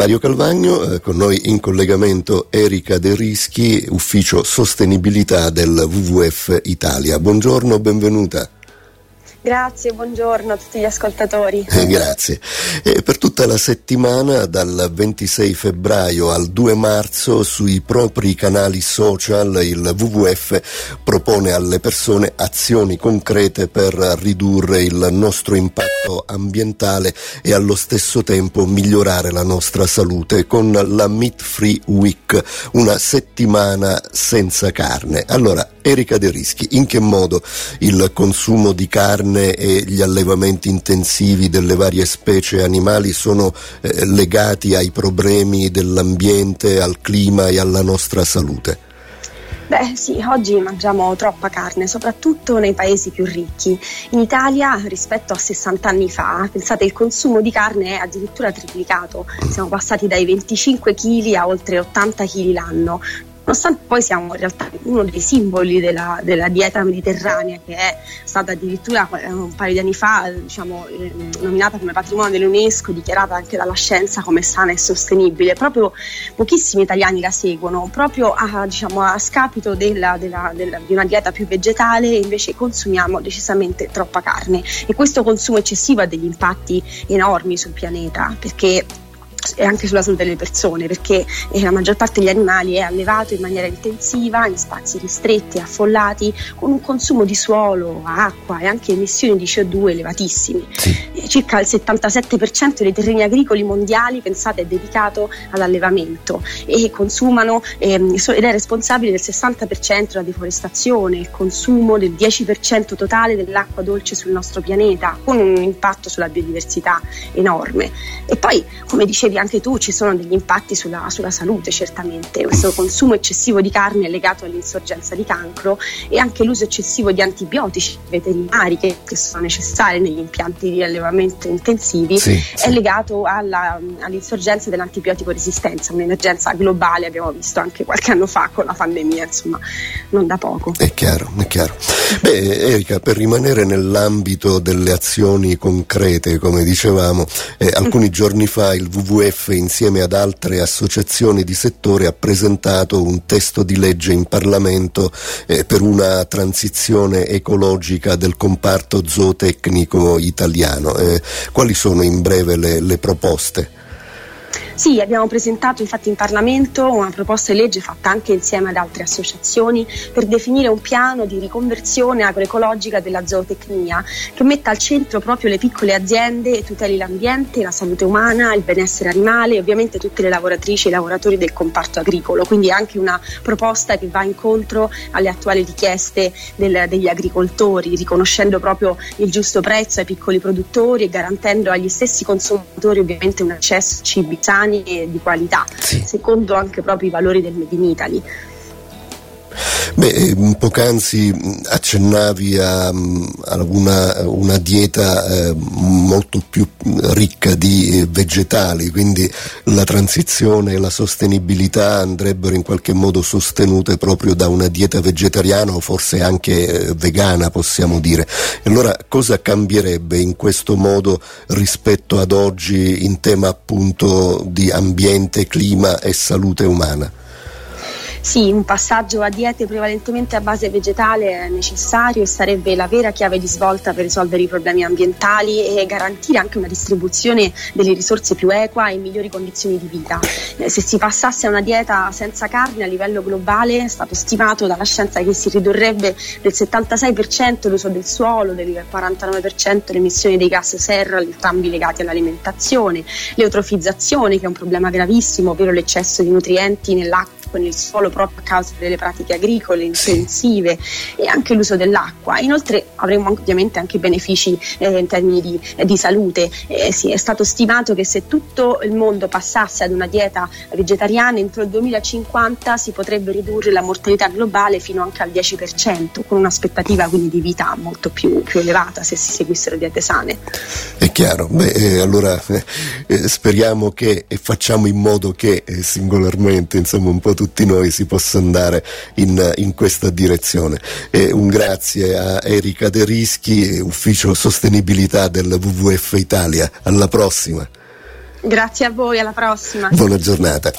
Mario Calvagno, eh, con noi in collegamento Erika De Rischi, ufficio sostenibilità del WWF Italia. Buongiorno, benvenuta. Grazie, buongiorno a tutti gli ascoltatori. Eh, grazie. Eh, per tutta la settimana, dal 26 febbraio al 2 marzo, sui propri canali social il WWF propone alle persone azioni concrete per ridurre il nostro impatto ambientale e allo stesso tempo migliorare la nostra salute con la Meat Free Week, una settimana senza carne. Allora, Erika De Rischi, in che modo il consumo di carne e gli allevamenti intensivi delle varie specie animali sono eh, legati ai problemi dell'ambiente, al clima e alla nostra salute? Beh sì, oggi mangiamo troppa carne, soprattutto nei paesi più ricchi. In Italia rispetto a 60 anni fa, pensate, il consumo di carne è addirittura triplicato. Siamo passati dai 25 kg a oltre 80 kg l'anno nonostante poi siamo in realtà uno dei simboli della, della dieta mediterranea che è stata addirittura eh, un paio di anni fa diciamo, eh, nominata come patrimonio dell'UNESCO, dichiarata anche dalla scienza come sana e sostenibile. Proprio pochissimi italiani la seguono, proprio a, diciamo, a scapito della, della, di una dieta più vegetale invece consumiamo decisamente troppa carne e questo consumo eccessivo ha degli impatti enormi sul pianeta perché e anche sulla salute delle persone perché eh, la maggior parte degli animali è allevato in maniera intensiva in spazi ristretti, affollati con un consumo di suolo, acqua e anche emissioni di CO2 elevatissimi sì. eh, circa il 77% dei terreni agricoli mondiali pensate è dedicato all'allevamento e consumano ehm, ed è responsabile del 60% della deforestazione il consumo del 10% totale dell'acqua dolce sul nostro pianeta con un impatto sulla biodiversità enorme e poi come dicevi dicevi anche tu, ci sono degli impatti sulla, sulla, salute certamente. Questo consumo eccessivo di carne è legato all'insorgenza di cancro e anche l'uso eccessivo di antibiotici veterinari che, che sono necessari negli impianti di allevamento intensivi sì, è sì. legato alla, all'insorgenza dell'antibiotico resistenza, un'emergenza globale, abbiamo visto anche qualche anno fa con la pandemia, insomma, non da poco. È chiaro, è chiaro. Beh, Erika, per rimanere nell'ambito delle azioni concrete, come dicevamo, eh, alcuni giorni fa il WWF WWF insieme ad altre associazioni di settore ha presentato un testo di legge in Parlamento eh, per una transizione ecologica del comparto zootecnico italiano. Eh, quali sono in breve le, le proposte? Sì, abbiamo presentato infatti in Parlamento una proposta di legge fatta anche insieme ad altre associazioni per definire un piano di riconversione agroecologica della zootecnia che metta al centro proprio le piccole aziende e tuteli l'ambiente, la salute umana, il benessere animale e ovviamente tutte le lavoratrici e i lavoratori del comparto agricolo. Quindi anche una proposta che va incontro alle attuali richieste del, degli agricoltori, riconoscendo proprio il giusto prezzo ai piccoli produttori e garantendo agli stessi consumatori ovviamente un accesso a cibi sani e di qualità, sì. secondo anche proprio i valori del Made in Italy. Beh, eh, poc'anzi accennavi a, a una, una, dieta eh, molto più ricca di eh, vegetali, quindi la transizione e la sostenibilità andrebbero in qualche modo sostenute proprio da una dieta vegetariana o forse anche eh, vegana, possiamo dire. Allora cosa cambierebbe in questo modo rispetto ad oggi in tema appunto di ambiente, clima e salute umana? Sì, un passaggio a diete prevalentemente a base vegetale è necessario e sarebbe la vera chiave di svolta per risolvere i problemi ambientali e garantire anche una distribuzione delle risorse più equa e migliori condizioni di vita. Eh, se si passasse a una dieta senza carne a livello globale è stato stimato dalla scienza che si ridurrebbe del 76% l'uso del suolo, del 49% le emissioni dei gas serra, entrambi legati all'alimentazione, l'eutrofizzazione che è un problema gravissimo, ovvero l'eccesso di nutrienti nell'acqua con il suolo proprio a causa delle pratiche agricole intensive sì. e anche l'uso dell'acqua. Inoltre avremo ovviamente anche benefici eh, in termini di, eh, di salute. Eh, sì, è stato stimato che se tutto il mondo passasse ad una dieta vegetariana entro il 2050 si potrebbe ridurre la mortalità globale fino anche al 10%, con un'aspettativa quindi di vita molto più, più elevata se si seguissero diete sane. È chiaro, Beh, eh, allora eh, eh, speriamo che e facciamo in modo che singolarmente insomma un po' tutti noi si possa andare in, in questa direzione. E un grazie a Erika De Rischi, ufficio sostenibilità del WWF Italia. Alla prossima. Grazie a voi, alla prossima. Buona giornata.